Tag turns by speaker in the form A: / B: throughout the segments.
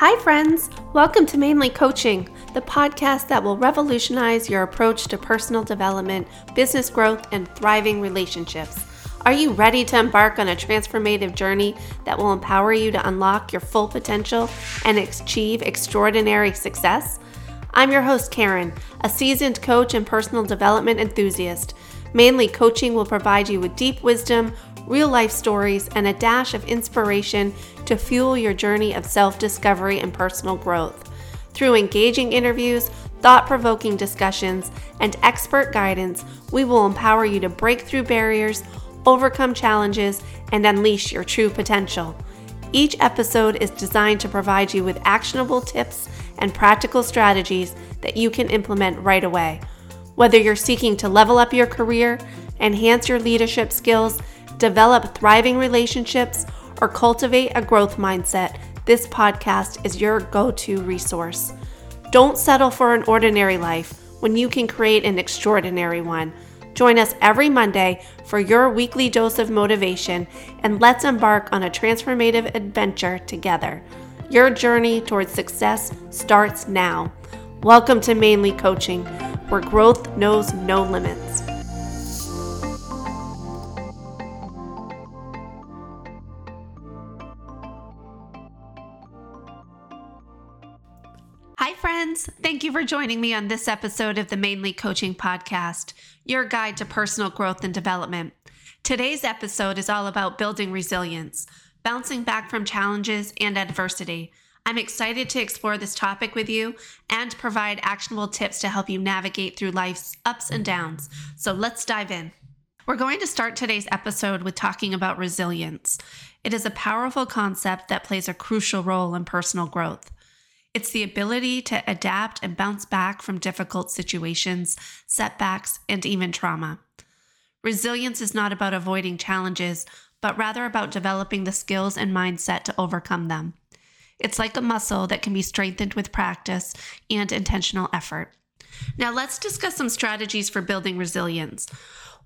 A: Hi, friends. Welcome to Mainly Coaching, the podcast that will revolutionize your approach to personal development, business growth, and thriving relationships. Are you ready to embark on a transformative journey that will empower you to unlock your full potential and achieve extraordinary success? I'm your host, Karen, a seasoned coach and personal development enthusiast. Mainly Coaching will provide you with deep wisdom, real life stories, and a dash of inspiration to fuel your journey of self discovery and personal growth. Through engaging interviews, thought provoking discussions, and expert guidance, we will empower you to break through barriers, overcome challenges, and unleash your true potential. Each episode is designed to provide you with actionable tips and practical strategies that you can implement right away. Whether you're seeking to level up your career, enhance your leadership skills, develop thriving relationships, or cultivate a growth mindset, this podcast is your go to resource. Don't settle for an ordinary life when you can create an extraordinary one. Join us every Monday for your weekly dose of motivation and let's embark on a transformative adventure together. Your journey towards success starts now. Welcome to Mainly Coaching, where growth knows no limits. Hi, friends. Thank you for joining me on this episode of the Mainly Coaching Podcast, your guide to personal growth and development. Today's episode is all about building resilience, bouncing back from challenges and adversity. I'm excited to explore this topic with you and provide actionable tips to help you navigate through life's ups and downs. So let's dive in. We're going to start today's episode with talking about resilience. It is a powerful concept that plays a crucial role in personal growth. It's the ability to adapt and bounce back from difficult situations, setbacks, and even trauma. Resilience is not about avoiding challenges, but rather about developing the skills and mindset to overcome them. It's like a muscle that can be strengthened with practice and intentional effort. Now, let's discuss some strategies for building resilience.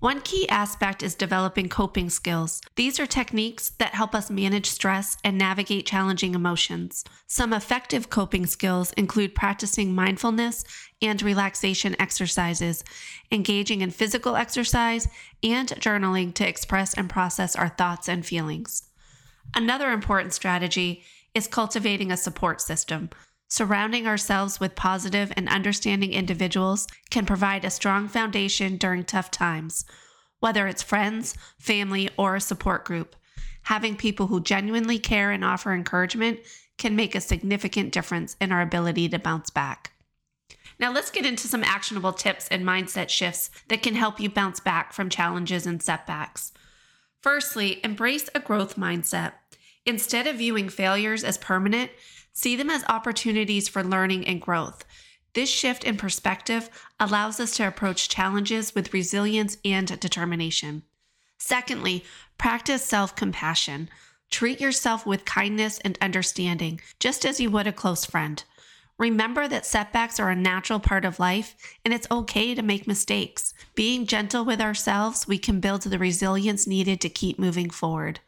A: One key aspect is developing coping skills. These are techniques that help us manage stress and navigate challenging emotions. Some effective coping skills include practicing mindfulness and relaxation exercises, engaging in physical exercise, and journaling to express and process our thoughts and feelings. Another important strategy is cultivating a support system. Surrounding ourselves with positive and understanding individuals can provide a strong foundation during tough times, whether it's friends, family, or a support group. Having people who genuinely care and offer encouragement can make a significant difference in our ability to bounce back. Now, let's get into some actionable tips and mindset shifts that can help you bounce back from challenges and setbacks. Firstly, embrace a growth mindset. Instead of viewing failures as permanent, See them as opportunities for learning and growth. This shift in perspective allows us to approach challenges with resilience and determination. Secondly, practice self compassion. Treat yourself with kindness and understanding, just as you would a close friend. Remember that setbacks are a natural part of life and it's okay to make mistakes. Being gentle with ourselves, we can build the resilience needed to keep moving forward.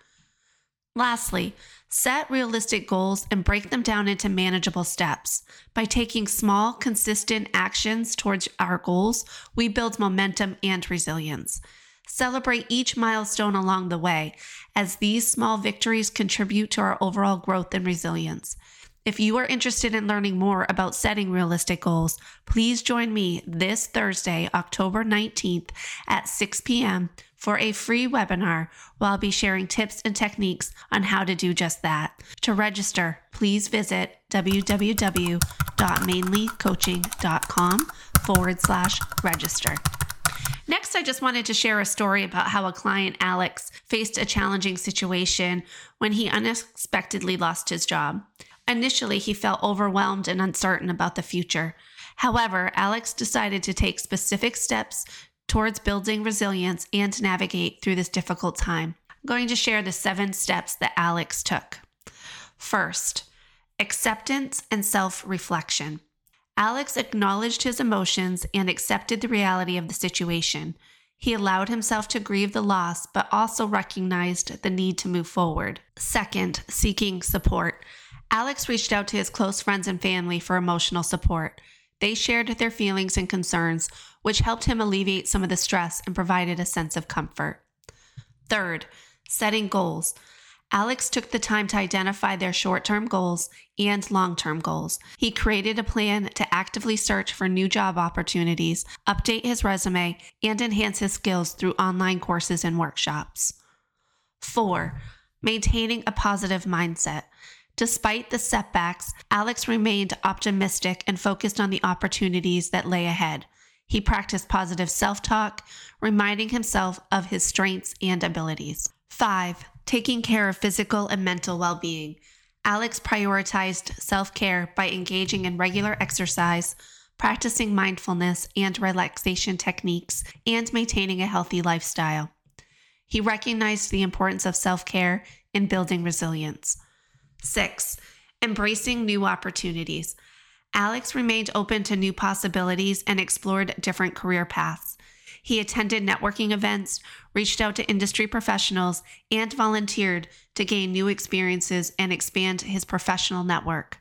A: Lastly, set realistic goals and break them down into manageable steps. By taking small, consistent actions towards our goals, we build momentum and resilience. Celebrate each milestone along the way, as these small victories contribute to our overall growth and resilience. If you are interested in learning more about setting realistic goals, please join me this Thursday, October 19th at 6 p.m. for a free webinar where I'll be sharing tips and techniques on how to do just that. To register, please visit www.mainlycoaching.com forward slash register. Next, I just wanted to share a story about how a client, Alex, faced a challenging situation when he unexpectedly lost his job. Initially, he felt overwhelmed and uncertain about the future. However, Alex decided to take specific steps towards building resilience and navigate through this difficult time. I'm going to share the seven steps that Alex took. First, acceptance and self reflection. Alex acknowledged his emotions and accepted the reality of the situation. He allowed himself to grieve the loss, but also recognized the need to move forward. Second, seeking support. Alex reached out to his close friends and family for emotional support. They shared their feelings and concerns, which helped him alleviate some of the stress and provided a sense of comfort. Third, setting goals. Alex took the time to identify their short term goals and long term goals. He created a plan to actively search for new job opportunities, update his resume, and enhance his skills through online courses and workshops. Four, maintaining a positive mindset. Despite the setbacks, Alex remained optimistic and focused on the opportunities that lay ahead. He practiced positive self talk, reminding himself of his strengths and abilities. Five, taking care of physical and mental well being. Alex prioritized self care by engaging in regular exercise, practicing mindfulness and relaxation techniques, and maintaining a healthy lifestyle. He recognized the importance of self care in building resilience. Six, embracing new opportunities. Alex remained open to new possibilities and explored different career paths. He attended networking events, reached out to industry professionals, and volunteered to gain new experiences and expand his professional network.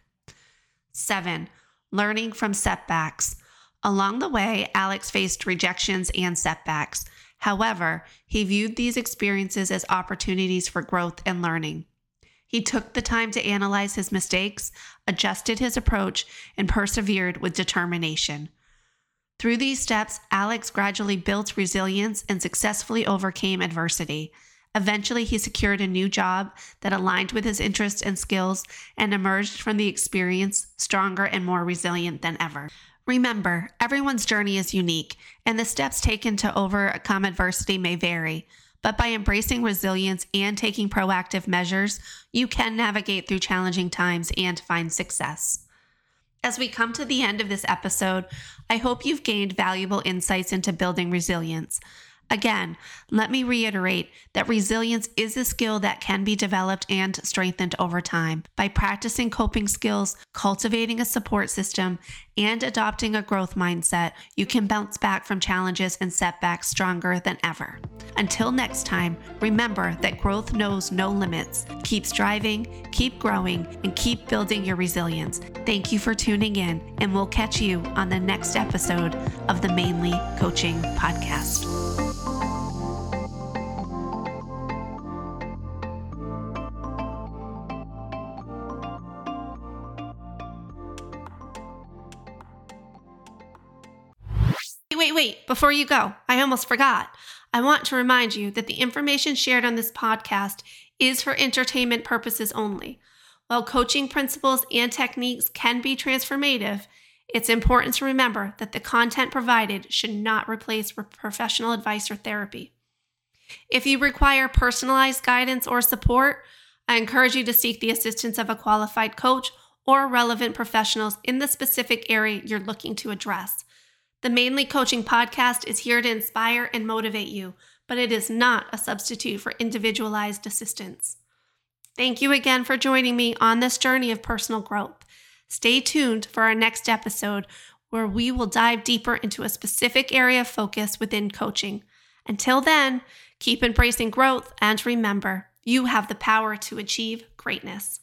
A: Seven, learning from setbacks. Along the way, Alex faced rejections and setbacks. However, he viewed these experiences as opportunities for growth and learning. He took the time to analyze his mistakes, adjusted his approach, and persevered with determination. Through these steps, Alex gradually built resilience and successfully overcame adversity. Eventually, he secured a new job that aligned with his interests and skills and emerged from the experience stronger and more resilient than ever. Remember, everyone's journey is unique, and the steps taken to overcome adversity may vary. But by embracing resilience and taking proactive measures, you can navigate through challenging times and find success. As we come to the end of this episode, I hope you've gained valuable insights into building resilience. Again, let me reiterate that resilience is a skill that can be developed and strengthened over time. By practicing coping skills, cultivating a support system, and adopting a growth mindset, you can bounce back from challenges and setbacks stronger than ever. Until next time, remember that growth knows no limits. Keep striving, keep growing, and keep building your resilience. Thank you for tuning in, and we'll catch you on the next episode of the Mainly Coaching Podcast. Wait, wait, before you go, I almost forgot. I want to remind you that the information shared on this podcast is for entertainment purposes only. While coaching principles and techniques can be transformative, it's important to remember that the content provided should not replace professional advice or therapy. If you require personalized guidance or support, I encourage you to seek the assistance of a qualified coach or relevant professionals in the specific area you're looking to address. The Mainly Coaching Podcast is here to inspire and motivate you, but it is not a substitute for individualized assistance. Thank you again for joining me on this journey of personal growth. Stay tuned for our next episode where we will dive deeper into a specific area of focus within coaching. Until then, keep embracing growth and remember, you have the power to achieve greatness.